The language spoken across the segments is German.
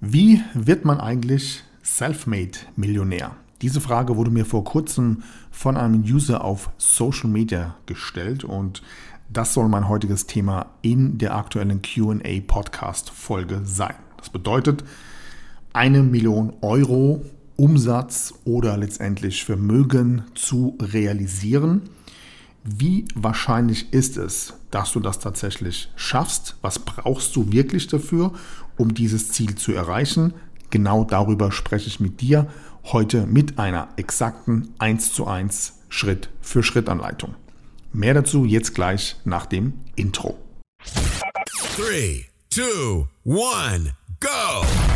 Wie wird man eigentlich Selfmade-Millionär? Diese Frage wurde mir vor kurzem von einem User auf Social Media gestellt und das soll mein heutiges Thema in der aktuellen QA Podcast Folge sein. Das bedeutet, eine Million Euro Umsatz oder letztendlich Vermögen zu realisieren. Wie wahrscheinlich ist es, dass du das tatsächlich schaffst? Was brauchst du wirklich dafür, um dieses Ziel zu erreichen? Genau darüber spreche ich mit dir heute mit einer exakten 1 zu 1 Schritt für Schritt Anleitung. Mehr dazu jetzt gleich nach dem Intro. 3, 2, 1, go!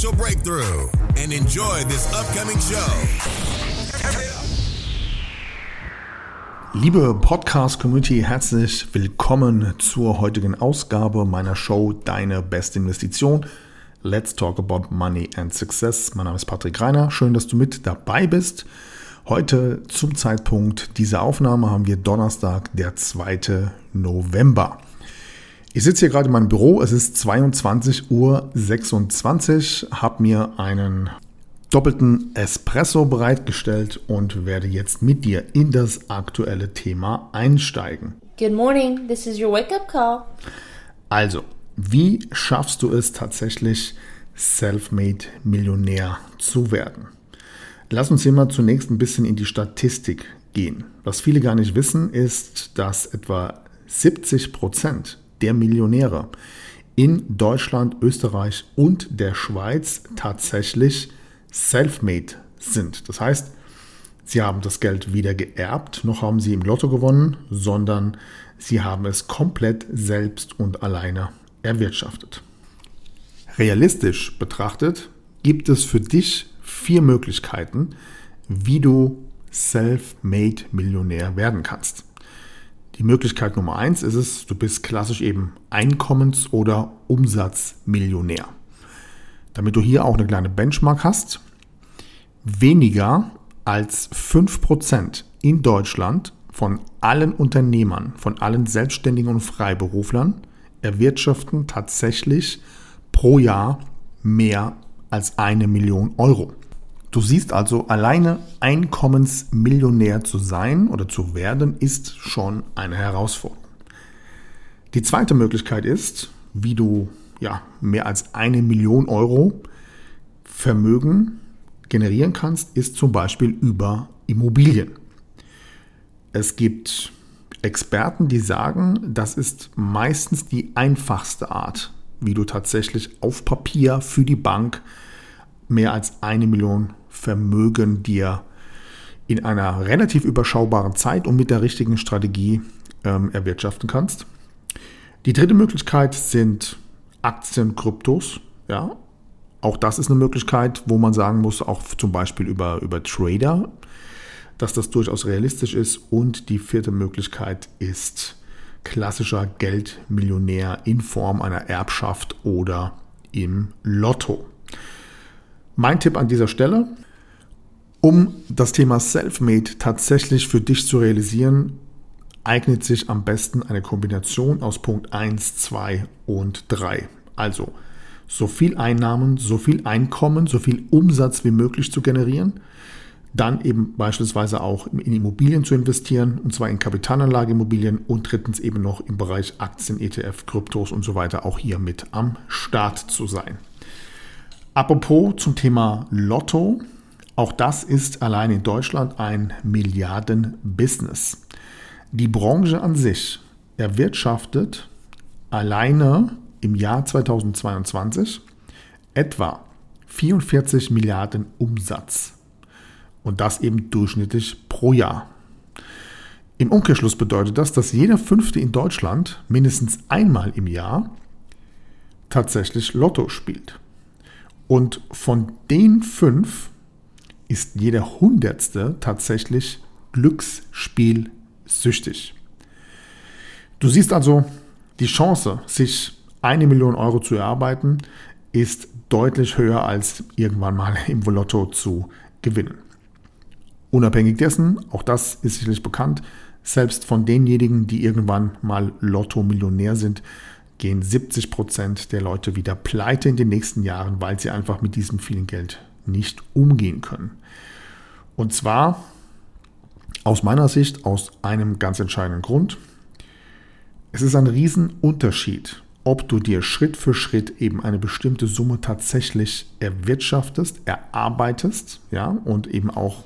financial breakthrough and enjoy this upcoming show. Liebe Podcast-Community, herzlich willkommen zur heutigen Ausgabe meiner Show Deine beste Investition. Let's talk about money and success. Mein Name ist Patrick Reiner. Schön, dass du mit dabei bist. Heute zum Zeitpunkt dieser Aufnahme haben wir Donnerstag, der 2. November. Ich sitze hier gerade in meinem Büro, es ist 22.26 Uhr, habe mir einen doppelten Espresso bereitgestellt und werde jetzt mit dir in das aktuelle Thema einsteigen. Good morning, this is your wake-up call. Also, wie schaffst du es tatsächlich, self-made Millionär zu werden? Lass uns hier mal zunächst ein bisschen in die Statistik gehen. Was viele gar nicht wissen, ist, dass etwa 70 Prozent der Millionäre in Deutschland, Österreich und der Schweiz tatsächlich self-made sind. Das heißt, sie haben das Geld weder geerbt, noch haben sie im Lotto gewonnen, sondern sie haben es komplett selbst und alleine erwirtschaftet. Realistisch betrachtet gibt es für dich vier Möglichkeiten, wie du self-made Millionär werden kannst. Die Möglichkeit Nummer eins ist es, du bist klassisch eben Einkommens- oder Umsatzmillionär. Damit du hier auch eine kleine Benchmark hast, weniger als 5% in Deutschland von allen Unternehmern, von allen Selbstständigen und Freiberuflern erwirtschaften tatsächlich pro Jahr mehr als eine Million Euro. Du siehst also, alleine Einkommensmillionär zu sein oder zu werden, ist schon eine Herausforderung. Die zweite Möglichkeit ist, wie du ja, mehr als eine Million Euro Vermögen generieren kannst, ist zum Beispiel über Immobilien. Es gibt Experten, die sagen, das ist meistens die einfachste Art, wie du tatsächlich auf Papier für die Bank mehr als eine Million Vermögen dir in einer relativ überschaubaren Zeit und mit der richtigen Strategie ähm, erwirtschaften kannst. Die dritte Möglichkeit sind Aktien, Kryptos. Ja, auch das ist eine Möglichkeit, wo man sagen muss, auch zum Beispiel über, über Trader, dass das durchaus realistisch ist. Und die vierte Möglichkeit ist klassischer Geldmillionär in Form einer Erbschaft oder im Lotto. Mein Tipp an dieser Stelle, um das Thema Selfmade tatsächlich für dich zu realisieren, eignet sich am besten eine Kombination aus Punkt 1, 2 und 3. Also so viel Einnahmen, so viel Einkommen, so viel Umsatz wie möglich zu generieren, dann eben beispielsweise auch in Immobilien zu investieren, und zwar in Kapitalanlageimmobilien und drittens eben noch im Bereich Aktien, ETF, Kryptos und so weiter auch hier mit am Start zu sein. Apropos zum Thema Lotto, auch das ist allein in Deutschland ein Milliardenbusiness. Die Branche an sich erwirtschaftet alleine im Jahr 2022 etwa 44 Milliarden Umsatz. Und das eben durchschnittlich pro Jahr. Im Umkehrschluss bedeutet das, dass jeder Fünfte in Deutschland mindestens einmal im Jahr tatsächlich Lotto spielt. Und von den fünf ist jeder Hundertste tatsächlich glücksspielsüchtig. Du siehst also, die Chance, sich eine Million Euro zu erarbeiten, ist deutlich höher als irgendwann mal im Lotto zu gewinnen. Unabhängig dessen, auch das ist sicherlich bekannt, selbst von denjenigen, die irgendwann mal Lotto-Millionär sind, gehen 70 Prozent der Leute wieder pleite in den nächsten Jahren, weil sie einfach mit diesem vielen Geld nicht umgehen können. Und zwar aus meiner Sicht aus einem ganz entscheidenden Grund. Es ist ein Riesenunterschied, ob du dir Schritt für Schritt eben eine bestimmte Summe tatsächlich erwirtschaftest, erarbeitest, ja, und eben auch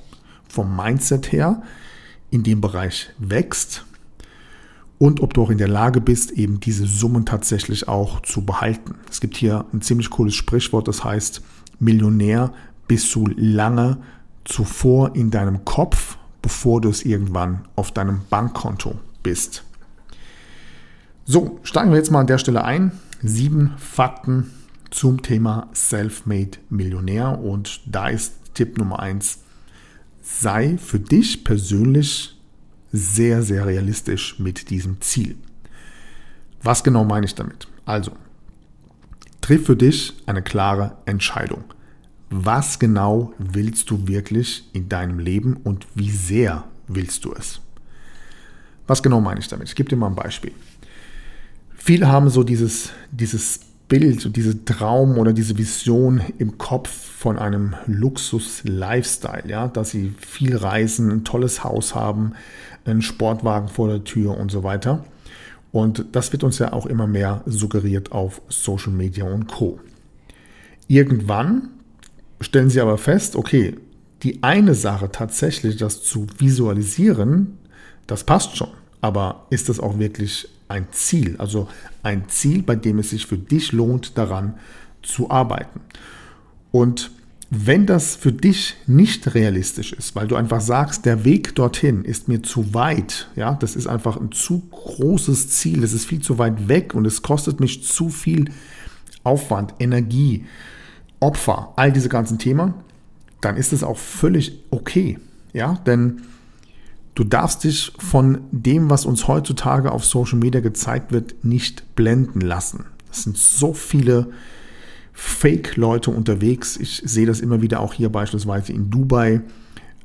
vom Mindset her in dem Bereich wächst und ob du auch in der Lage bist, eben diese Summen tatsächlich auch zu behalten. Es gibt hier ein ziemlich cooles Sprichwort, das heißt, Millionär bist du lange zuvor in deinem Kopf, bevor du es irgendwann auf deinem Bankkonto bist. So, steigen wir jetzt mal an der Stelle ein. Sieben Fakten zum Thema Self-Made Millionär. Und da ist Tipp Nummer eins: sei für dich persönlich sehr, sehr realistisch mit diesem Ziel. Was genau meine ich damit? Also, triff für dich eine klare Entscheidung. Was genau willst du wirklich in deinem Leben und wie sehr willst du es? Was genau meine ich damit? Ich gebe dir mal ein Beispiel. Viele haben so dieses, dieses Bild, diese Traum oder diese Vision im Kopf von einem Luxus-Lifestyle, ja, dass sie viel reisen, ein tolles Haus haben, einen Sportwagen vor der Tür und so weiter. Und das wird uns ja auch immer mehr suggeriert auf Social Media und Co. Irgendwann stellen sie aber fest, okay, die eine Sache tatsächlich, das zu visualisieren, das passt schon. Aber ist das auch wirklich ein Ziel, also ein Ziel, bei dem es sich für dich lohnt, daran zu arbeiten. Und wenn das für dich nicht realistisch ist, weil du einfach sagst, der Weg dorthin ist mir zu weit, ja, das ist einfach ein zu großes Ziel, das ist viel zu weit weg und es kostet mich zu viel Aufwand, Energie, Opfer, all diese ganzen Themen, dann ist es auch völlig okay, ja, denn Du darfst dich von dem, was uns heutzutage auf Social Media gezeigt wird, nicht blenden lassen. Es sind so viele Fake-Leute unterwegs. Ich sehe das immer wieder auch hier beispielsweise in Dubai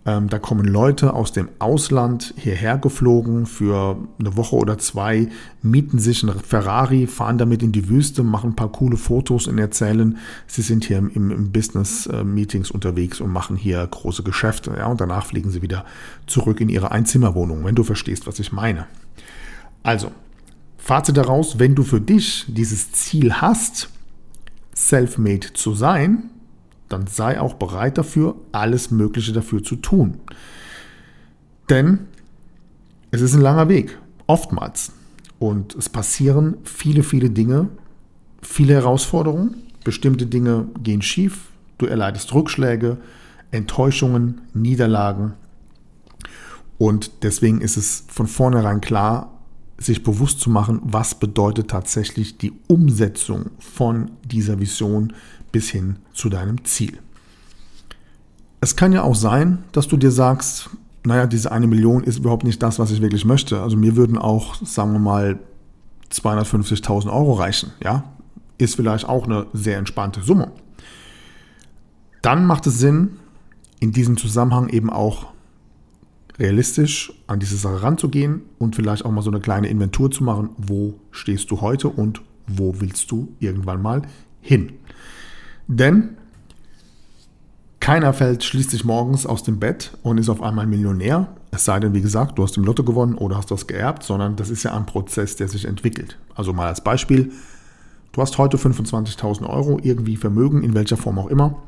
ähm, da kommen Leute aus dem Ausland hierher geflogen für eine Woche oder zwei, mieten sich einen Ferrari, fahren damit in die Wüste, machen ein paar coole Fotos und erzählen, sie sind hier im, im Business-Meetings unterwegs und machen hier große Geschäfte. Ja, und danach fliegen sie wieder zurück in ihre Einzimmerwohnung, wenn du verstehst, was ich meine. Also, Fazit daraus, wenn du für dich dieses Ziel hast, self-made zu sein, dann sei auch bereit dafür, alles Mögliche dafür zu tun. Denn es ist ein langer Weg, oftmals. Und es passieren viele, viele Dinge, viele Herausforderungen. Bestimmte Dinge gehen schief, du erleidest Rückschläge, Enttäuschungen, Niederlagen. Und deswegen ist es von vornherein klar, sich bewusst zu machen, was bedeutet tatsächlich die Umsetzung von dieser Vision bis hin zu deinem Ziel. Es kann ja auch sein, dass du dir sagst, naja, diese eine Million ist überhaupt nicht das, was ich wirklich möchte. Also mir würden auch, sagen wir mal, 250.000 Euro reichen. Ja, ist vielleicht auch eine sehr entspannte Summe. Dann macht es Sinn, in diesem Zusammenhang eben auch realistisch an diese Sache ranzugehen und vielleicht auch mal so eine kleine Inventur zu machen, wo stehst du heute und wo willst du irgendwann mal hin. Denn keiner fällt schließlich morgens aus dem Bett und ist auf einmal Millionär. Es sei denn, wie gesagt, du hast im Lotto gewonnen oder hast das geerbt, sondern das ist ja ein Prozess, der sich entwickelt. Also mal als Beispiel, du hast heute 25.000 Euro, irgendwie Vermögen, in welcher Form auch immer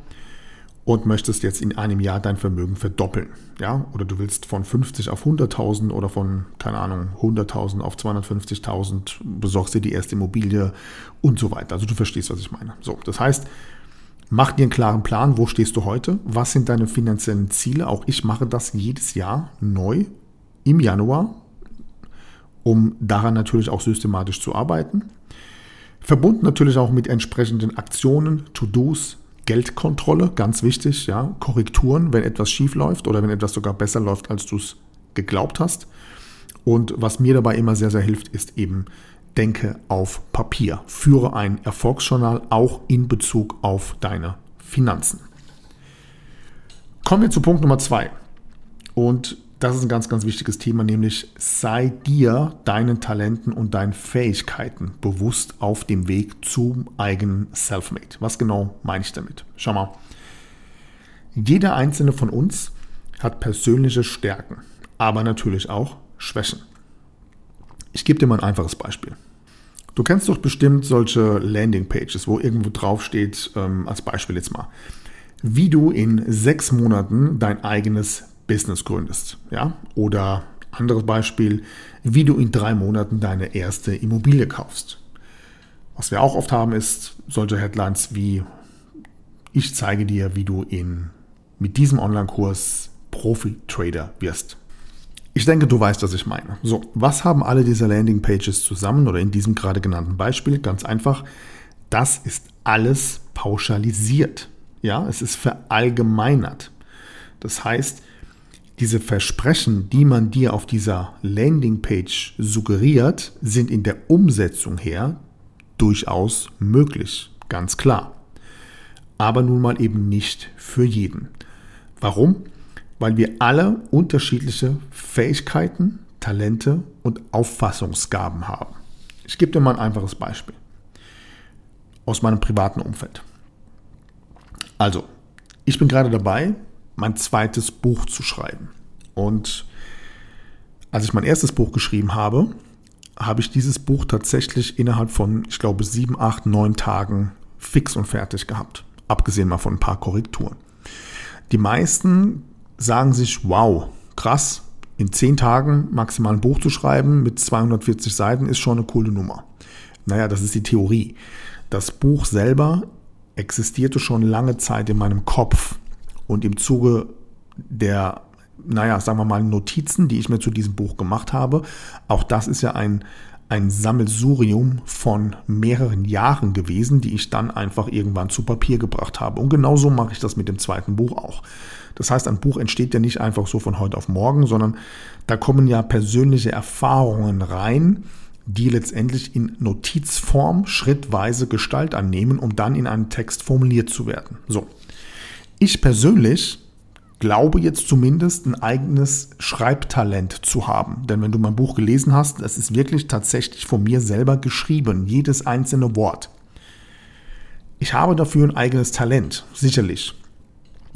und möchtest jetzt in einem Jahr dein Vermögen verdoppeln. Ja? Oder du willst von 50 auf 100.000 oder von, keine Ahnung, 100.000 auf 250.000, besorgst dir die erste Immobilie und so weiter. Also du verstehst, was ich meine. So, das heißt, mach dir einen klaren Plan, wo stehst du heute, was sind deine finanziellen Ziele. Auch ich mache das jedes Jahr neu im Januar, um daran natürlich auch systematisch zu arbeiten. Verbunden natürlich auch mit entsprechenden Aktionen, To-Dos, Geldkontrolle, ganz wichtig, ja, Korrekturen, wenn etwas schief läuft oder wenn etwas sogar besser läuft, als du es geglaubt hast. Und was mir dabei immer sehr, sehr hilft, ist eben denke auf Papier. Führe ein Erfolgsjournal auch in Bezug auf deine Finanzen. Kommen wir zu Punkt Nummer zwei. Und das ist ein ganz, ganz wichtiges Thema, nämlich sei dir deinen Talenten und deinen Fähigkeiten bewusst auf dem Weg zum eigenen Selfmade. Was genau meine ich damit? Schau mal. Jeder einzelne von uns hat persönliche Stärken, aber natürlich auch Schwächen. Ich gebe dir mal ein einfaches Beispiel. Du kennst doch bestimmt solche Landingpages, wo irgendwo drauf steht, ähm, als Beispiel jetzt mal, wie du in sechs Monaten dein eigenes Business gründest. Ja? Oder anderes Beispiel, wie du in drei Monaten deine erste Immobilie kaufst. Was wir auch oft haben, ist solche Headlines wie ich zeige dir, wie du in, mit diesem Online-Kurs Profi-Trader wirst. Ich denke, du weißt, was ich meine. So, was haben alle diese Landing-Pages zusammen oder in diesem gerade genannten Beispiel? Ganz einfach, das ist alles pauschalisiert. Ja, es ist verallgemeinert. Das heißt, diese Versprechen, die man dir auf dieser Landingpage suggeriert, sind in der Umsetzung her durchaus möglich, ganz klar. Aber nun mal eben nicht für jeden. Warum? weil wir alle unterschiedliche Fähigkeiten, Talente und Auffassungsgaben haben. Ich gebe dir mal ein einfaches Beispiel aus meinem privaten Umfeld. Also, ich bin gerade dabei, mein zweites Buch zu schreiben. Und als ich mein erstes Buch geschrieben habe, habe ich dieses Buch tatsächlich innerhalb von, ich glaube, sieben, acht, neun Tagen fix und fertig gehabt. Abgesehen mal von ein paar Korrekturen. Die meisten sagen sich, wow, krass, in zehn Tagen maximal ein Buch zu schreiben mit 240 Seiten ist schon eine coole Nummer. Naja, das ist die Theorie. Das Buch selber existierte schon lange Zeit in meinem Kopf und im Zuge der, naja, sagen wir mal, Notizen, die ich mir zu diesem Buch gemacht habe, auch das ist ja ein, ein Sammelsurium von mehreren Jahren gewesen, die ich dann einfach irgendwann zu Papier gebracht habe. Und genauso mache ich das mit dem zweiten Buch auch. Das heißt, ein Buch entsteht ja nicht einfach so von heute auf morgen, sondern da kommen ja persönliche Erfahrungen rein, die letztendlich in Notizform schrittweise Gestalt annehmen, um dann in einem Text formuliert zu werden. So. Ich persönlich glaube jetzt zumindest ein eigenes Schreibtalent zu haben. Denn wenn du mein Buch gelesen hast, es ist wirklich tatsächlich von mir selber geschrieben, jedes einzelne Wort. Ich habe dafür ein eigenes Talent, sicherlich.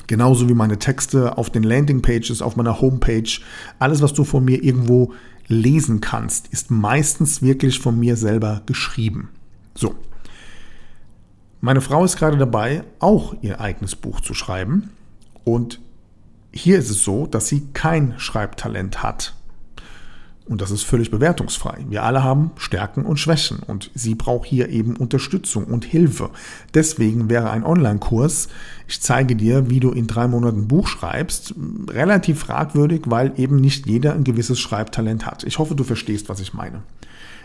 Genauso wie meine Texte auf den Landingpages, auf meiner Homepage. Alles, was du von mir irgendwo lesen kannst, ist meistens wirklich von mir selber geschrieben. So. Meine Frau ist gerade dabei, auch ihr eigenes Buch zu schreiben. Und hier ist es so, dass sie kein Schreibtalent hat. Und das ist völlig bewertungsfrei. Wir alle haben Stärken und Schwächen und sie braucht hier eben Unterstützung und Hilfe. Deswegen wäre ein Online-Kurs, ich zeige dir, wie du in drei Monaten ein Buch schreibst, relativ fragwürdig, weil eben nicht jeder ein gewisses Schreibtalent hat. Ich hoffe, du verstehst, was ich meine.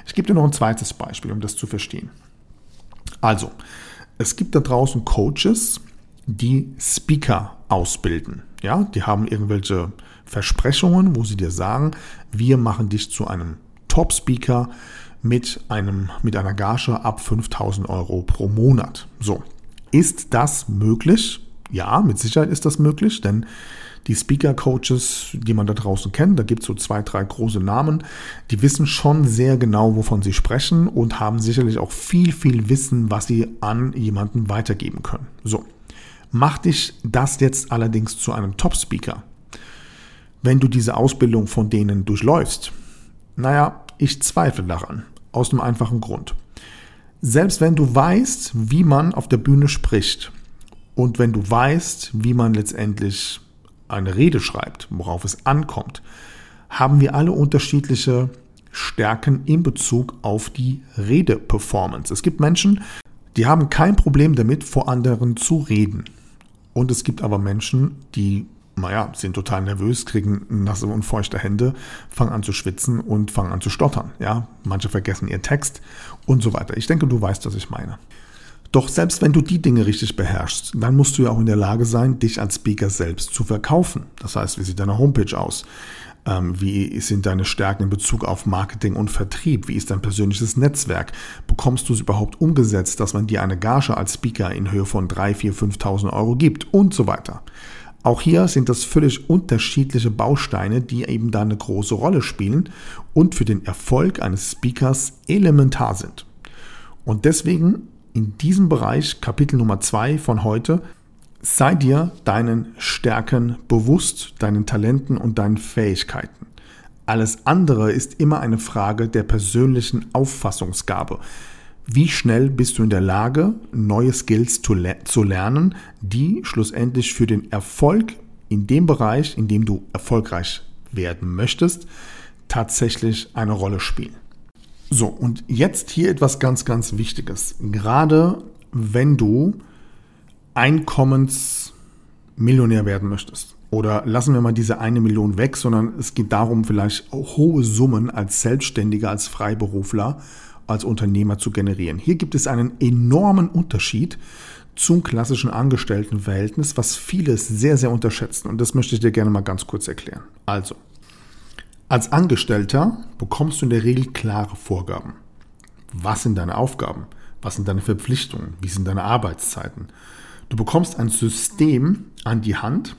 Ich gebe dir noch ein zweites Beispiel, um das zu verstehen. Also, es gibt da draußen Coaches, die Speaker ausbilden. Ja, die haben irgendwelche Versprechungen, wo sie dir sagen, wir machen dich zu einem Top-Speaker mit, mit einer Gage ab 5000 Euro pro Monat. So, ist das möglich? Ja, mit Sicherheit ist das möglich, denn die Speaker-Coaches, die man da draußen kennt, da gibt es so zwei, drei große Namen, die wissen schon sehr genau, wovon sie sprechen und haben sicherlich auch viel, viel Wissen, was sie an jemanden weitergeben können. So, macht dich das jetzt allerdings zu einem Top-Speaker? wenn du diese Ausbildung von denen durchläufst? Naja, ich zweifle daran, aus einem einfachen Grund. Selbst wenn du weißt, wie man auf der Bühne spricht und wenn du weißt, wie man letztendlich eine Rede schreibt, worauf es ankommt, haben wir alle unterschiedliche Stärken in Bezug auf die Redeperformance. Es gibt Menschen, die haben kein Problem damit, vor anderen zu reden. Und es gibt aber Menschen, die naja, sind total nervös, kriegen nasse und feuchte Hände, fangen an zu schwitzen und fangen an zu stottern. Ja, manche vergessen ihren Text und so weiter. Ich denke, du weißt, was ich meine. Doch selbst wenn du die Dinge richtig beherrschst, dann musst du ja auch in der Lage sein, dich als Speaker selbst zu verkaufen. Das heißt, wie sieht deine Homepage aus? Ähm, wie sind deine Stärken in Bezug auf Marketing und Vertrieb? Wie ist dein persönliches Netzwerk? Bekommst du es überhaupt umgesetzt, dass man dir eine Gage als Speaker in Höhe von 3, 4, 5.000 Euro gibt und so weiter? Auch hier sind das völlig unterschiedliche Bausteine, die eben da eine große Rolle spielen und für den Erfolg eines Speakers elementar sind. Und deswegen in diesem Bereich, Kapitel Nummer 2 von heute, sei dir deinen Stärken bewusst, deinen Talenten und deinen Fähigkeiten. Alles andere ist immer eine Frage der persönlichen Auffassungsgabe. Wie schnell bist du in der Lage, neue Skills zu, le zu lernen, die schlussendlich für den Erfolg in dem Bereich, in dem du erfolgreich werden möchtest, tatsächlich eine Rolle spielen? So, und jetzt hier etwas ganz, ganz Wichtiges. Gerade wenn du Einkommensmillionär werden möchtest. Oder lassen wir mal diese eine Million weg, sondern es geht darum, vielleicht hohe Summen als Selbstständiger, als Freiberufler, als Unternehmer zu generieren. Hier gibt es einen enormen Unterschied zum klassischen Angestelltenverhältnis, was viele sehr, sehr unterschätzen. Und das möchte ich dir gerne mal ganz kurz erklären. Also, als Angestellter bekommst du in der Regel klare Vorgaben. Was sind deine Aufgaben? Was sind deine Verpflichtungen? Wie sind deine Arbeitszeiten? Du bekommst ein System an die Hand,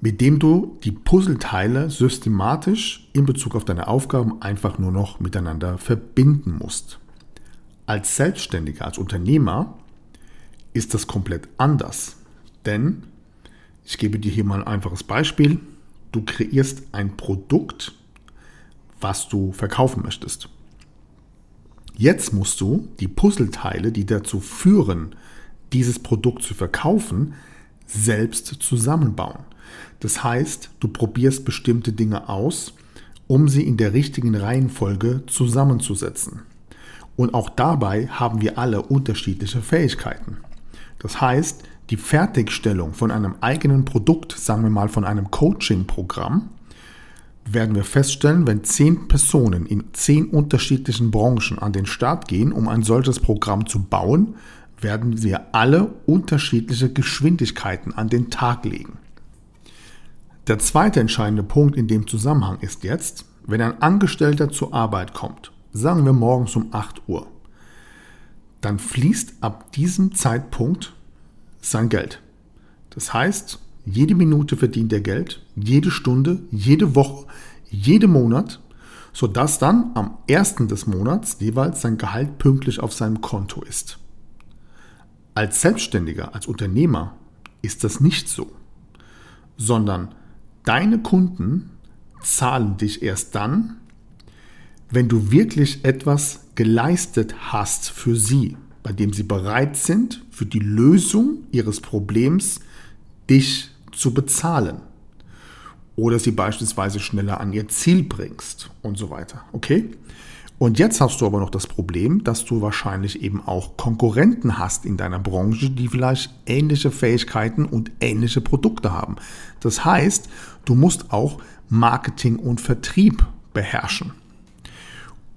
mit dem du die Puzzleteile systematisch in Bezug auf deine Aufgaben einfach nur noch miteinander verbinden musst. Als Selbstständiger, als Unternehmer ist das komplett anders. Denn, ich gebe dir hier mal ein einfaches Beispiel, Du kreierst ein Produkt, was du verkaufen möchtest. Jetzt musst du die Puzzleteile, die dazu führen, dieses Produkt zu verkaufen, selbst zusammenbauen. Das heißt, du probierst bestimmte Dinge aus, um sie in der richtigen Reihenfolge zusammenzusetzen. Und auch dabei haben wir alle unterschiedliche Fähigkeiten. Das heißt, die Fertigstellung von einem eigenen Produkt, sagen wir mal von einem Coaching-Programm, werden wir feststellen, wenn zehn Personen in zehn unterschiedlichen Branchen an den Start gehen, um ein solches Programm zu bauen, werden wir alle unterschiedliche Geschwindigkeiten an den Tag legen. Der zweite entscheidende Punkt in dem Zusammenhang ist jetzt, wenn ein Angestellter zur Arbeit kommt, sagen wir morgens um 8 Uhr, dann fließt ab diesem Zeitpunkt sein Geld. Das heißt, jede Minute verdient er Geld, jede Stunde, jede Woche, jeden Monat, sodass dann am ersten des Monats jeweils sein Gehalt pünktlich auf seinem Konto ist. Als Selbstständiger, als Unternehmer ist das nicht so, sondern deine Kunden zahlen dich erst dann, wenn du wirklich etwas geleistet hast für sie bei dem sie bereit sind, für die Lösung ihres Problems dich zu bezahlen. Oder sie beispielsweise schneller an ihr Ziel bringst und so weiter. Okay? Und jetzt hast du aber noch das Problem, dass du wahrscheinlich eben auch Konkurrenten hast in deiner Branche, die vielleicht ähnliche Fähigkeiten und ähnliche Produkte haben. Das heißt, du musst auch Marketing und Vertrieb beherrschen.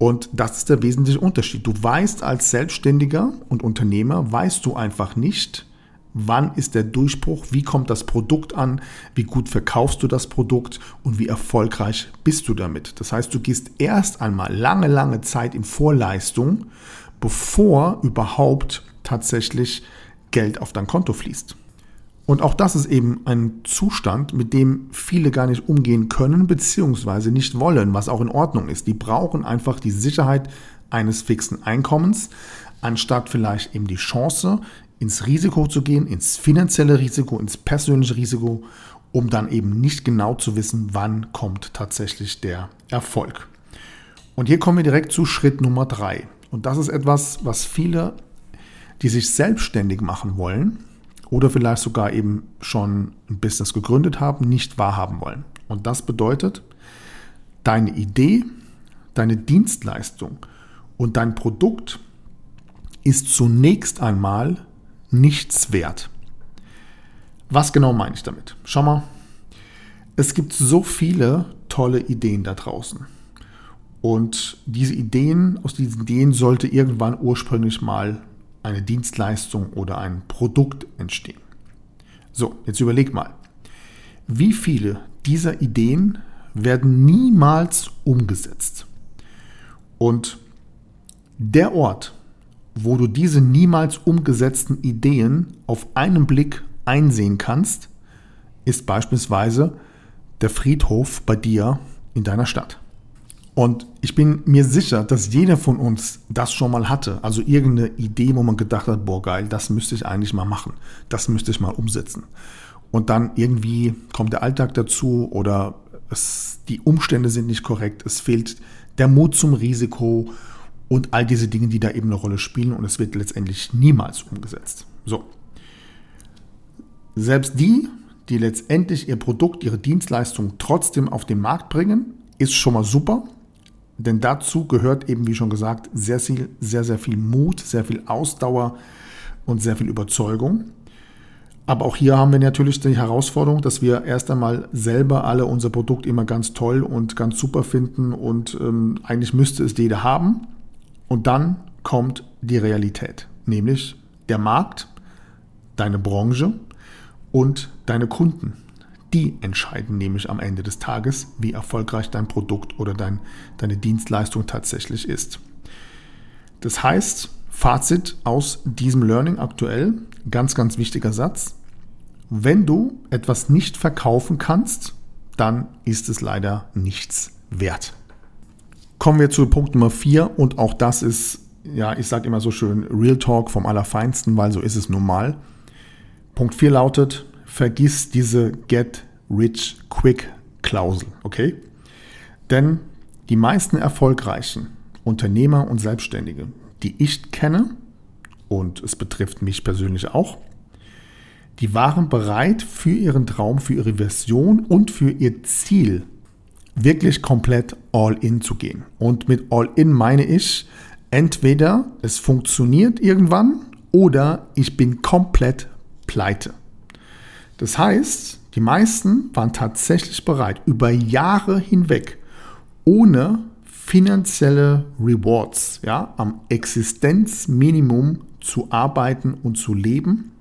Und das ist der wesentliche Unterschied. Du weißt als Selbstständiger und Unternehmer, weißt du einfach nicht, wann ist der Durchbruch, wie kommt das Produkt an, wie gut verkaufst du das Produkt und wie erfolgreich bist du damit. Das heißt, du gehst erst einmal lange, lange Zeit in Vorleistung, bevor überhaupt tatsächlich Geld auf dein Konto fließt. Und auch das ist eben ein Zustand, mit dem viele gar nicht umgehen können bzw. nicht wollen, was auch in Ordnung ist. Die brauchen einfach die Sicherheit eines fixen Einkommens, anstatt vielleicht eben die Chance, ins Risiko zu gehen, ins finanzielle Risiko, ins persönliche Risiko, um dann eben nicht genau zu wissen, wann kommt tatsächlich der Erfolg. Und hier kommen wir direkt zu Schritt Nummer drei. Und das ist etwas, was viele, die sich selbstständig machen wollen, oder vielleicht sogar eben schon ein Business gegründet haben, nicht wahrhaben wollen. Und das bedeutet, deine Idee, deine Dienstleistung und dein Produkt ist zunächst einmal nichts wert. Was genau meine ich damit? Schau mal, es gibt so viele tolle Ideen da draußen. Und diese Ideen, aus diesen Ideen sollte irgendwann ursprünglich mal eine Dienstleistung oder ein Produkt entstehen. So, jetzt überleg mal, wie viele dieser Ideen werden niemals umgesetzt? Und der Ort, wo du diese niemals umgesetzten Ideen auf einen Blick einsehen kannst, ist beispielsweise der Friedhof bei dir in deiner Stadt. Und ich bin mir sicher, dass jeder von uns das schon mal hatte. Also irgendeine Idee, wo man gedacht hat, boah geil, das müsste ich eigentlich mal machen. Das müsste ich mal umsetzen. Und dann irgendwie kommt der Alltag dazu oder es, die Umstände sind nicht korrekt. Es fehlt der Mut zum Risiko und all diese Dinge, die da eben eine Rolle spielen. Und es wird letztendlich niemals umgesetzt. So. Selbst die, die letztendlich ihr Produkt, ihre Dienstleistung trotzdem auf den Markt bringen, ist schon mal super. Denn dazu gehört eben, wie schon gesagt, sehr, viel, sehr, sehr viel Mut, sehr viel Ausdauer und sehr viel Überzeugung. Aber auch hier haben wir natürlich die Herausforderung, dass wir erst einmal selber alle unser Produkt immer ganz toll und ganz super finden und ähm, eigentlich müsste es jeder haben. Und dann kommt die Realität, nämlich der Markt, deine Branche und deine Kunden. Die entscheiden nämlich am Ende des Tages, wie erfolgreich dein Produkt oder dein, deine Dienstleistung tatsächlich ist. Das heißt, Fazit aus diesem Learning aktuell, ganz, ganz wichtiger Satz. Wenn du etwas nicht verkaufen kannst, dann ist es leider nichts wert. Kommen wir zu Punkt Nummer 4 und auch das ist, ja, ich sage immer so schön, Real Talk vom Allerfeinsten, weil so ist es nun mal. Punkt 4 lautet, vergiss diese Get Rich Quick Klausel, okay? Denn die meisten erfolgreichen Unternehmer und Selbstständige, die ich kenne, und es betrifft mich persönlich auch, die waren bereit für ihren Traum, für ihre Version und für ihr Ziel wirklich komplett all in zu gehen. Und mit all in meine ich, entweder es funktioniert irgendwann oder ich bin komplett pleite. Das heißt, die meisten waren tatsächlich bereit, über Jahre hinweg ohne finanzielle Rewards, ja, am Existenzminimum zu arbeiten und zu leben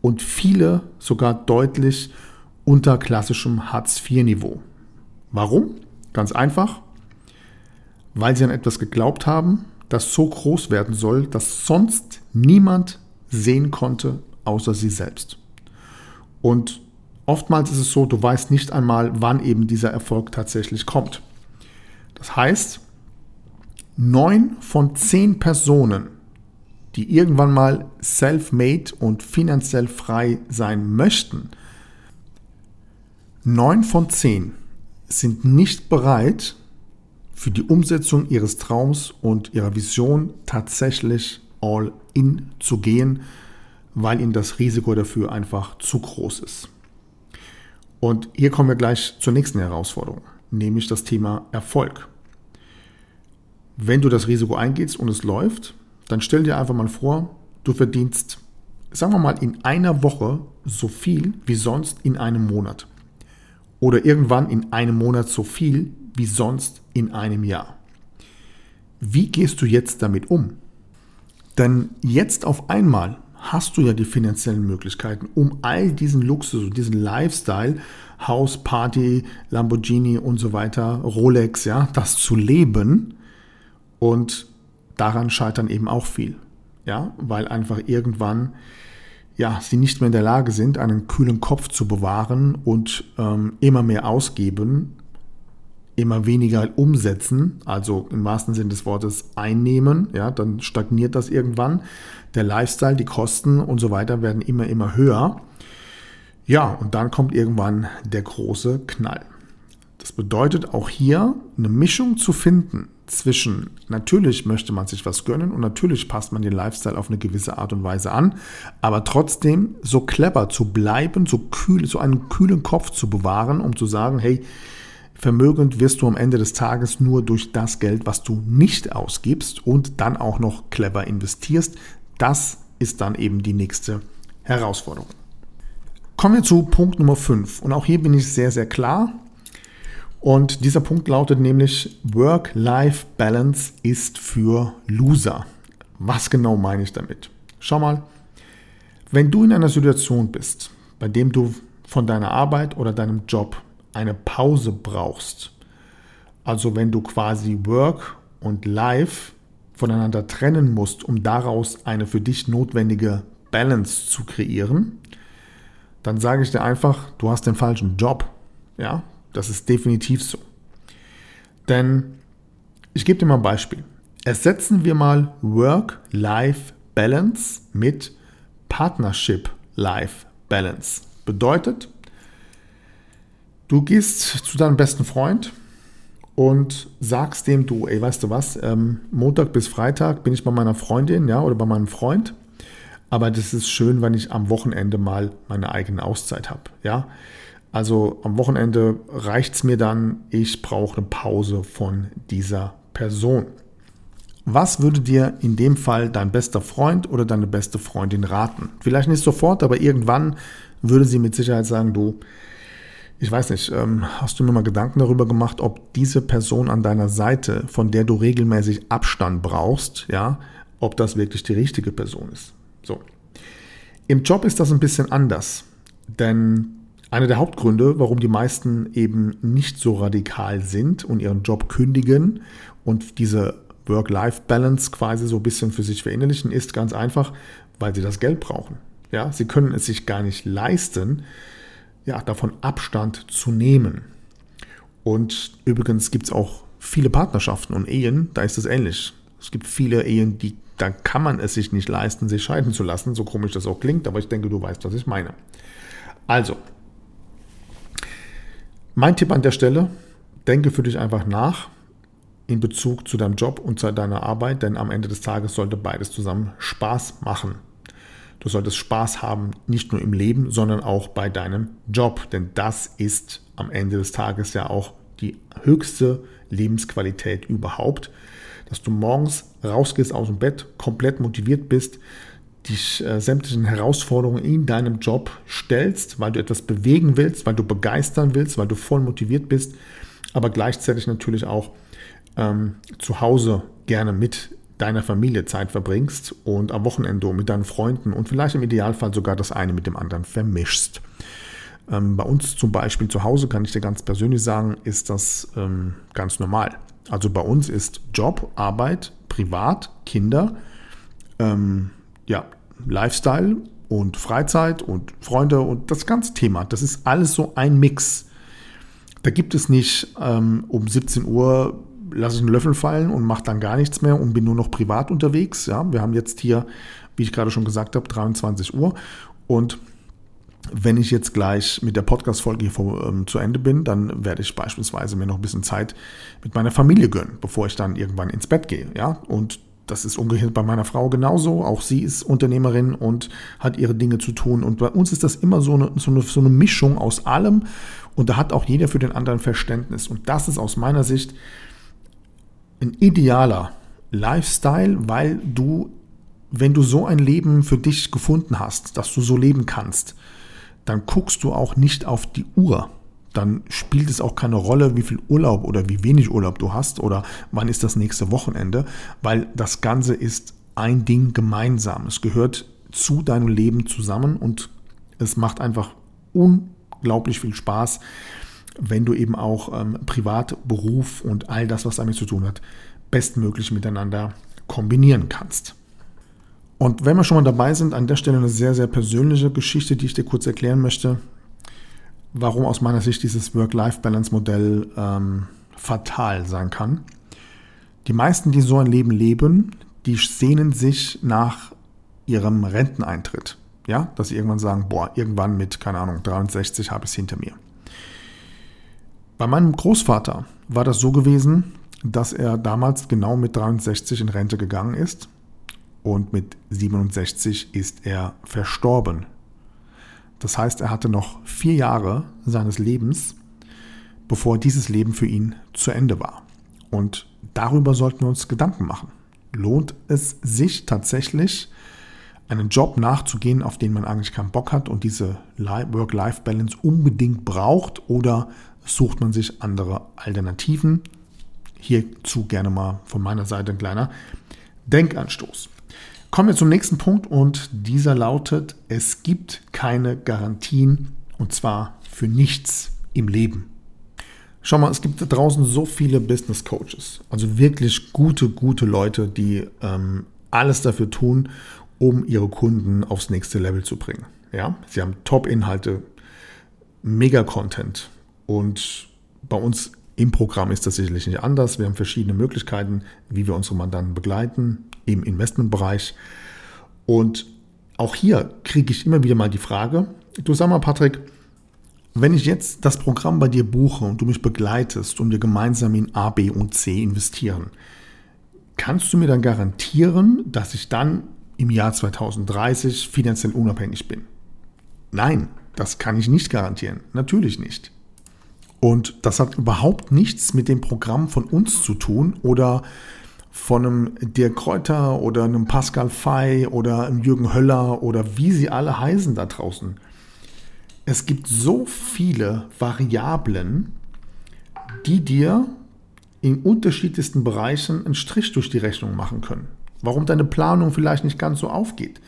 und viele sogar deutlich unter klassischem Hartz-IV-Niveau. Warum? Ganz einfach, weil sie an etwas geglaubt haben, das so groß werden soll, dass sonst niemand sehen konnte, außer sie selbst. Und oftmals ist es so, du weißt nicht einmal, wann eben dieser Erfolg tatsächlich kommt. Das heißt, neun von zehn Personen, die irgendwann mal self-made und finanziell frei sein möchten, neun von zehn sind nicht bereit, für die Umsetzung ihres Traums und ihrer Vision tatsächlich all in zu gehen, weil ihnen das Risiko dafür einfach zu groß ist. Und hier kommen wir gleich zur nächsten Herausforderung, nämlich das Thema Erfolg. Wenn du das Risiko eingehst und es läuft, dann stell dir einfach mal vor, du verdienst, sagen wir mal, in einer Woche so viel wie sonst in einem Monat. Oder irgendwann in einem Monat so viel wie sonst in einem Jahr. Wie gehst du jetzt damit um? Denn jetzt auf einmal hast du ja die finanziellen Möglichkeiten, um all diesen Luxus und diesen Lifestyle, Haus, Party, Lamborghini und so weiter, Rolex, ja, das zu leben. Und daran scheitern eben auch viel. Ja, weil einfach irgendwann ja, sie nicht mehr in der Lage sind, einen kühlen Kopf zu bewahren und ähm, immer mehr ausgeben, immer weniger umsetzen, also im wahrsten Sinne des Wortes einnehmen, ja, dann stagniert das irgendwann. Der Lifestyle, die Kosten und so weiter werden immer, immer höher. Ja, und dann kommt irgendwann der große Knall. Das bedeutet auch hier eine Mischung zu finden zwischen natürlich möchte man sich was gönnen und natürlich passt man den Lifestyle auf eine gewisse Art und Weise an, aber trotzdem so clever zu bleiben, so kühl, so einen kühlen Kopf zu bewahren, um zu sagen, hey, Vermögend wirst du am Ende des Tages nur durch das Geld, was du nicht ausgibst und dann auch noch clever investierst. Das ist dann eben die nächste Herausforderung. Kommen wir zu Punkt Nummer 5. Und auch hier bin ich sehr, sehr klar. Und dieser Punkt lautet nämlich, Work-Life-Balance ist für Loser. Was genau meine ich damit? Schau mal, wenn du in einer Situation bist, bei dem du von deiner Arbeit oder deinem Job eine Pause brauchst, also wenn du quasi Work und Life voneinander trennen musst, um daraus eine für dich notwendige Balance zu kreieren, dann sage ich dir einfach, du hast den falschen Job. Ja, das ist definitiv so. Denn ich gebe dir mal ein Beispiel. Ersetzen wir mal Work-Life-Balance mit Partnership-Life-Balance. Bedeutet, du gehst zu deinem besten Freund und sagst dem, du, ey, weißt du was, ähm, Montag bis Freitag bin ich bei meiner Freundin, ja, oder bei meinem Freund. Aber das ist schön, wenn ich am Wochenende mal meine eigene Auszeit habe, ja. Also am Wochenende reicht es mir dann, ich brauche eine Pause von dieser Person. Was würde dir in dem Fall dein bester Freund oder deine beste Freundin raten? Vielleicht nicht sofort, aber irgendwann würde sie mit Sicherheit sagen, du, ich weiß nicht, ähm, hast du mir mal Gedanken darüber gemacht, ob diese Person an deiner Seite, von der du regelmäßig Abstand brauchst, ja, ob das wirklich die richtige Person ist? So. Im Job ist das ein bisschen anders, denn einer der Hauptgründe, warum die meisten eben nicht so radikal sind und ihren Job kündigen und diese Work-Life-Balance quasi so ein bisschen für sich verinnerlichen, ist ganz einfach, weil sie das Geld brauchen. Ja, sie können es sich gar nicht leisten, ja, davon Abstand zu nehmen. Und übrigens gibt es auch viele Partnerschaften und Ehen, da ist es ähnlich. Es gibt viele Ehen, die, da kann man es sich nicht leisten, sich scheiden zu lassen, so komisch das auch klingt, aber ich denke, du weißt, was ich meine. Also, mein Tipp an der Stelle, denke für dich einfach nach in Bezug zu deinem Job und zu deiner Arbeit, denn am Ende des Tages sollte beides zusammen Spaß machen. Du solltest Spaß haben, nicht nur im Leben, sondern auch bei deinem Job. Denn das ist am Ende des Tages ja auch die höchste Lebensqualität überhaupt. Dass du morgens rausgehst aus dem Bett, komplett motiviert bist, dich äh, sämtlichen Herausforderungen in deinem Job stellst, weil du etwas bewegen willst, weil du begeistern willst, weil du voll motiviert bist, aber gleichzeitig natürlich auch ähm, zu Hause gerne mit deiner Familie Zeit verbringst und am Wochenende mit deinen Freunden und vielleicht im Idealfall sogar das eine mit dem anderen vermischst. Ähm, bei uns zum Beispiel zu Hause, kann ich dir ganz persönlich sagen, ist das ähm, ganz normal. Also bei uns ist Job, Arbeit, Privat, Kinder, ähm, ja, Lifestyle und Freizeit und Freunde und das ganze Thema. Das ist alles so ein Mix. Da gibt es nicht ähm, um 17 Uhr lasse ich einen Löffel fallen und mache dann gar nichts mehr und bin nur noch privat unterwegs. Ja, wir haben jetzt hier, wie ich gerade schon gesagt habe, 23 Uhr und wenn ich jetzt gleich mit der Podcast-Folge hier ähm, zu Ende bin, dann werde ich beispielsweise mir noch ein bisschen Zeit mit meiner Familie gönnen, bevor ich dann irgendwann ins Bett gehe. Ja, und das ist umgekehrt bei meiner Frau genauso. Auch sie ist Unternehmerin und hat ihre Dinge zu tun. Und bei uns ist das immer so eine, so eine, so eine Mischung aus allem. Und da hat auch jeder für den anderen Verständnis. Und das ist aus meiner Sicht ein idealer Lifestyle, weil du, wenn du so ein Leben für dich gefunden hast, dass du so leben kannst, dann guckst du auch nicht auf die Uhr. Dann spielt es auch keine Rolle, wie viel Urlaub oder wie wenig Urlaub du hast oder wann ist das nächste Wochenende, weil das Ganze ist ein Ding gemeinsam. Es gehört zu deinem Leben zusammen und es macht einfach unglaublich viel Spaß, wenn du eben auch ähm, Privat, Beruf und all das, was damit zu tun hat, bestmöglich miteinander kombinieren kannst. Und wenn wir schon mal dabei sind, an der Stelle eine sehr, sehr persönliche Geschichte, die ich dir kurz erklären möchte, warum aus meiner Sicht dieses Work-Life-Balance-Modell ähm, fatal sein kann. Die meisten, die so ein Leben leben, die sehnen sich nach ihrem Renteneintritt. Ja, dass sie irgendwann sagen, boah, irgendwann mit, keine Ahnung, 63 habe ich es hinter mir. Bei meinem Großvater war das so gewesen, dass er damals genau mit 63 in Rente gegangen ist und mit 67 ist er verstorben. Das heißt, er hatte noch vier Jahre seines Lebens, bevor dieses Leben für ihn zu Ende war. Und darüber sollten wir uns Gedanken machen. Lohnt es sich tatsächlich, einen Job nachzugehen, auf den man eigentlich keinen Bock hat und diese Work-Life-Balance unbedingt braucht oder sucht man sich andere Alternativen. Hierzu gerne mal von meiner Seite ein kleiner Denkanstoß. Kommen wir zum nächsten Punkt und dieser lautet, es gibt keine Garantien und zwar für nichts im Leben. Schau mal, es gibt da draußen so viele Business Coaches, also wirklich gute, gute Leute, die ähm, alles dafür tun, um ihre Kunden aufs nächste Level zu bringen. Ja, sie haben Top-Inhalte, Mega-Content und bei uns im Programm ist das sicherlich nicht anders. Wir haben verschiedene Möglichkeiten, wie wir unsere Mandanten begleiten im Investmentbereich. Und auch hier kriege ich immer wieder mal die Frage, du sag mal Patrick, wenn ich jetzt das Programm bei dir buche und du mich begleitest und wir gemeinsam in A, B und C investieren, kannst du mir dann garantieren, dass ich dann im Jahr 2030 finanziell unabhängig bin? Nein, das kann ich nicht garantieren. Natürlich nicht. Und das hat überhaupt nichts mit dem Programm von uns zu tun oder von einem Dirk Kräuter oder einem Pascal Fay oder einem Jürgen Höller oder wie sie alle heißen da draußen. Es gibt so viele Variablen, die dir in unterschiedlichsten Bereichen einen Strich durch die Rechnung machen können. Warum deine Planung vielleicht nicht ganz so aufgeht.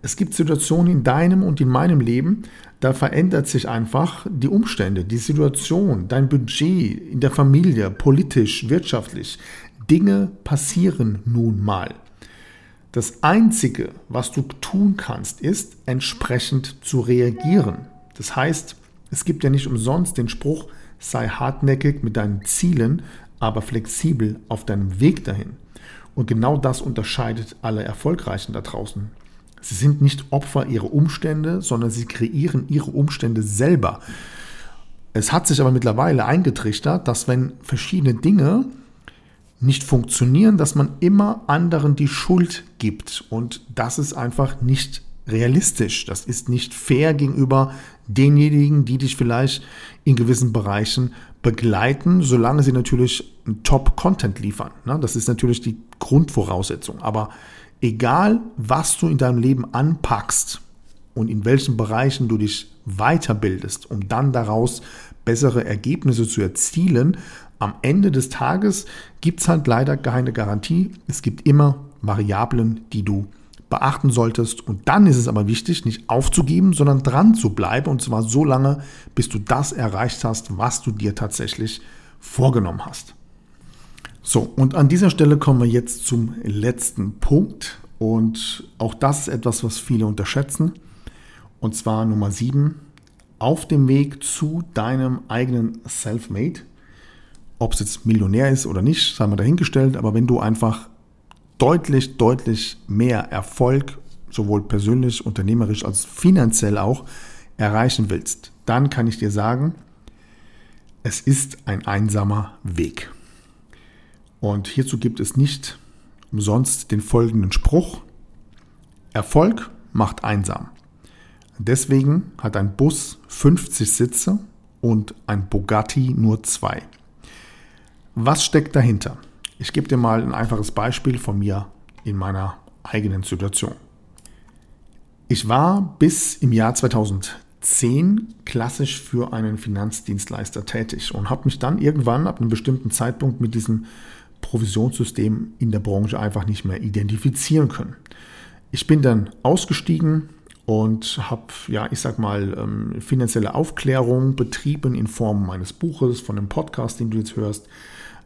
Es gibt Situationen in deinem und in meinem Leben, da verändert sich einfach die Umstände, die Situation, dein Budget in der Familie, politisch, wirtschaftlich. Dinge passieren nun mal. Das Einzige, was du tun kannst, ist entsprechend zu reagieren. Das heißt, es gibt ja nicht umsonst den Spruch, sei hartnäckig mit deinen Zielen, aber flexibel auf deinem Weg dahin. Und genau das unterscheidet alle Erfolgreichen da draußen. Sie sind nicht Opfer ihrer Umstände, sondern sie kreieren ihre Umstände selber. Es hat sich aber mittlerweile eingetrichtert, dass wenn verschiedene Dinge nicht funktionieren, dass man immer anderen die Schuld gibt. Und das ist einfach nicht realistisch. Das ist nicht fair gegenüber denjenigen, die dich vielleicht in gewissen Bereichen begleiten, solange sie natürlich Top-Content liefern. Das ist natürlich die Grundvoraussetzung. Aber egal was du in deinem Leben anpackst und in welchen Bereichen du dich weiterbildest, um dann daraus bessere Ergebnisse zu erzielen, am Ende des Tages gibt es halt leider keine Garantie. Es gibt immer Variablen, die du beachten solltest. Und dann ist es aber wichtig, nicht aufzugeben, sondern dran zu bleiben. Und zwar so lange, bis du das erreicht hast, was du dir tatsächlich vorgenommen hast. So, und an dieser Stelle kommen wir jetzt zum letzten Punkt. Und auch das ist etwas, was viele unterschätzen. Und zwar Nummer 7. Auf dem Weg zu deinem eigenen Selfmade. Ob es jetzt Millionär ist oder nicht, sei mal dahingestellt. Aber wenn du einfach deutlich, deutlich mehr Erfolg, sowohl persönlich, unternehmerisch als finanziell auch, erreichen willst, dann kann ich dir sagen, es ist ein einsamer Weg. Und hierzu gibt es nicht umsonst den folgenden Spruch. Erfolg macht einsam. Deswegen hat ein Bus 50 Sitze und ein Bugatti nur zwei. Was steckt dahinter? Ich gebe dir mal ein einfaches Beispiel von mir in meiner eigenen Situation. Ich war bis im Jahr 2010 klassisch für einen Finanzdienstleister tätig und habe mich dann irgendwann ab einem bestimmten Zeitpunkt mit diesem Provisionssystem in der Branche einfach nicht mehr identifizieren können. Ich bin dann ausgestiegen und habe, ja, ich sag mal, ähm, finanzielle Aufklärung betrieben in Form meines Buches, von einem Podcast, den du jetzt hörst,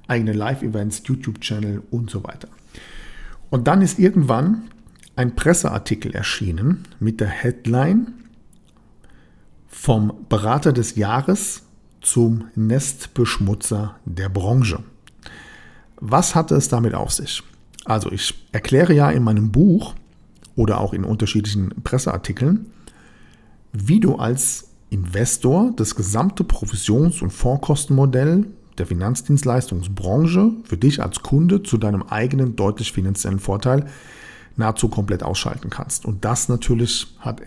eigene Live-Events, YouTube-Channel und so weiter. Und dann ist irgendwann ein Presseartikel erschienen mit der Headline vom Berater des Jahres zum Nestbeschmutzer der Branche. Was hatte es damit auf sich? Also ich erkläre ja in meinem Buch oder auch in unterschiedlichen Presseartikeln, wie du als Investor das gesamte Provisions- und Vorkostenmodell der Finanzdienstleistungsbranche für dich als Kunde zu deinem eigenen deutlich finanziellen Vorteil nahezu komplett ausschalten kannst. Und das natürlich hat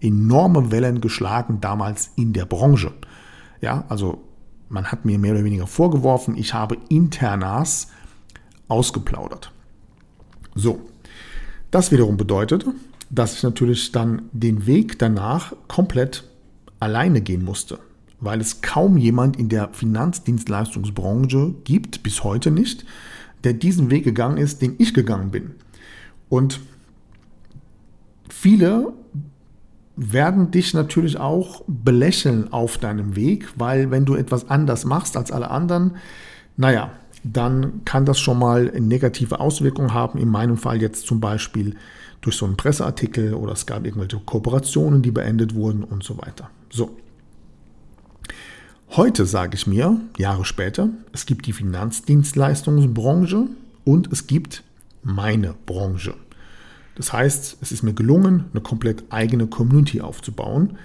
enorme Wellen geschlagen damals in der Branche. Ja, also man hat mir mehr oder weniger vorgeworfen, ich habe Internas ausgeplaudert. So, das wiederum bedeutet, dass ich natürlich dann den Weg danach komplett alleine gehen musste, weil es kaum jemand in der Finanzdienstleistungsbranche gibt, bis heute nicht, der diesen Weg gegangen ist, den ich gegangen bin. Und viele werden dich natürlich auch belächeln auf deinem Weg, weil wenn du etwas anders machst als alle anderen, naja, dann kann das schon mal negative Auswirkungen haben. In meinem Fall jetzt zum Beispiel durch so einen Presseartikel oder es gab irgendwelche Kooperationen, die beendet wurden und so weiter. So. Heute sage ich mir, Jahre später, es gibt die Finanzdienstleistungsbranche und es gibt meine Branche. Das heißt, es ist mir gelungen, eine komplett eigene Community aufzubauen.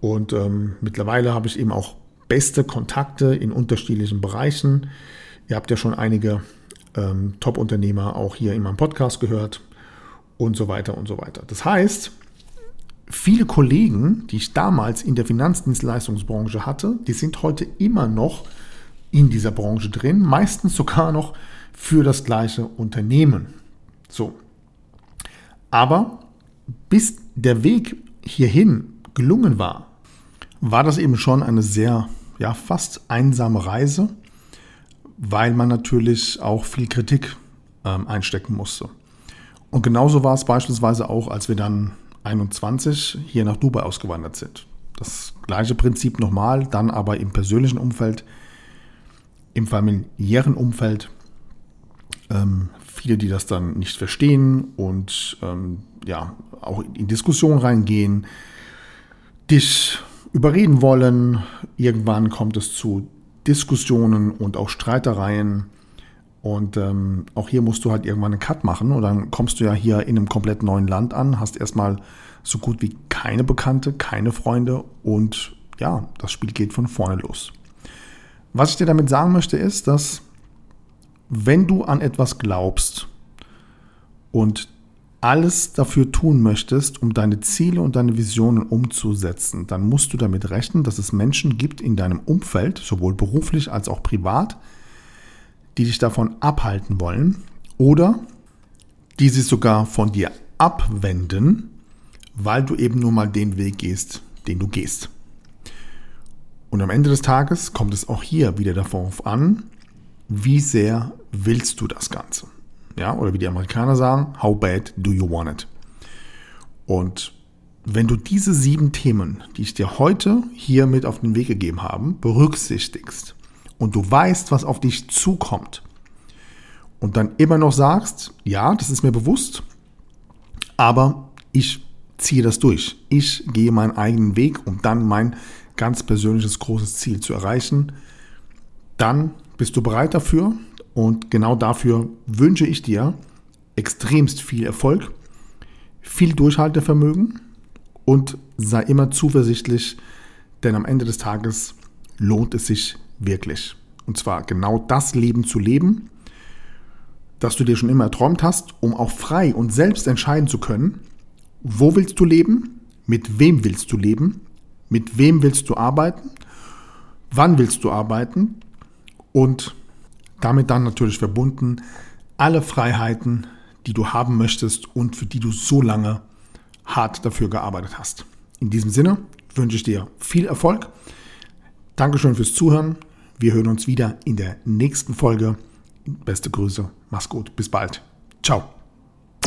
Und ähm, mittlerweile habe ich eben auch beste Kontakte in unterschiedlichen Bereichen. Ihr habt ja schon einige ähm, Top-Unternehmer auch hier in meinem Podcast gehört und so weiter und so weiter. Das heißt, viele Kollegen, die ich damals in der Finanzdienstleistungsbranche hatte, die sind heute immer noch in dieser Branche drin, meistens sogar noch für das gleiche Unternehmen. So. Aber bis der Weg hierhin gelungen war, war das eben schon eine sehr, ja, fast einsame Reise, weil man natürlich auch viel Kritik ähm, einstecken musste. Und genauso war es beispielsweise auch, als wir dann 21 hier nach Dubai ausgewandert sind. Das gleiche Prinzip nochmal, dann aber im persönlichen Umfeld, im familiären Umfeld. Ähm, viele, die das dann nicht verstehen und ähm, ja, auch in Diskussionen reingehen, dich überreden wollen. Irgendwann kommt es zu Diskussionen und auch Streitereien. Und ähm, auch hier musst du halt irgendwann einen Cut machen und dann kommst du ja hier in einem komplett neuen Land an, hast erstmal so gut wie keine Bekannte, keine Freunde und ja, das Spiel geht von vorne los. Was ich dir damit sagen möchte ist, dass wenn du an etwas glaubst und alles dafür tun möchtest, um deine Ziele und deine Visionen umzusetzen, dann musst du damit rechnen, dass es Menschen gibt in deinem Umfeld, sowohl beruflich als auch privat, die dich davon abhalten wollen oder die sich sogar von dir abwenden, weil du eben nur mal den Weg gehst, den du gehst. Und am Ende des Tages kommt es auch hier wieder darauf an, wie sehr willst du das Ganze? Ja, oder wie die Amerikaner sagen, how bad do you want it? Und wenn du diese sieben Themen, die ich dir heute hier mit auf den Weg gegeben habe, berücksichtigst und du weißt, was auf dich zukommt und dann immer noch sagst, ja, das ist mir bewusst, aber ich ziehe das durch. Ich gehe meinen eigenen Weg, um dann mein ganz persönliches großes Ziel zu erreichen, dann bist du bereit dafür und genau dafür wünsche ich dir extremst viel Erfolg, viel Durchhaltevermögen und sei immer zuversichtlich, denn am Ende des Tages lohnt es sich wirklich. Und zwar genau das Leben zu leben, das du dir schon immer erträumt hast, um auch frei und selbst entscheiden zu können, wo willst du leben, mit wem willst du leben, mit wem willst du arbeiten, wann willst du arbeiten und damit dann natürlich verbunden alle Freiheiten, die du haben möchtest und für die du so lange hart dafür gearbeitet hast. In diesem Sinne wünsche ich dir viel Erfolg. Dankeschön fürs Zuhören. Wir hören uns wieder in der nächsten Folge. Beste Grüße, mach's gut, bis bald. Ciao.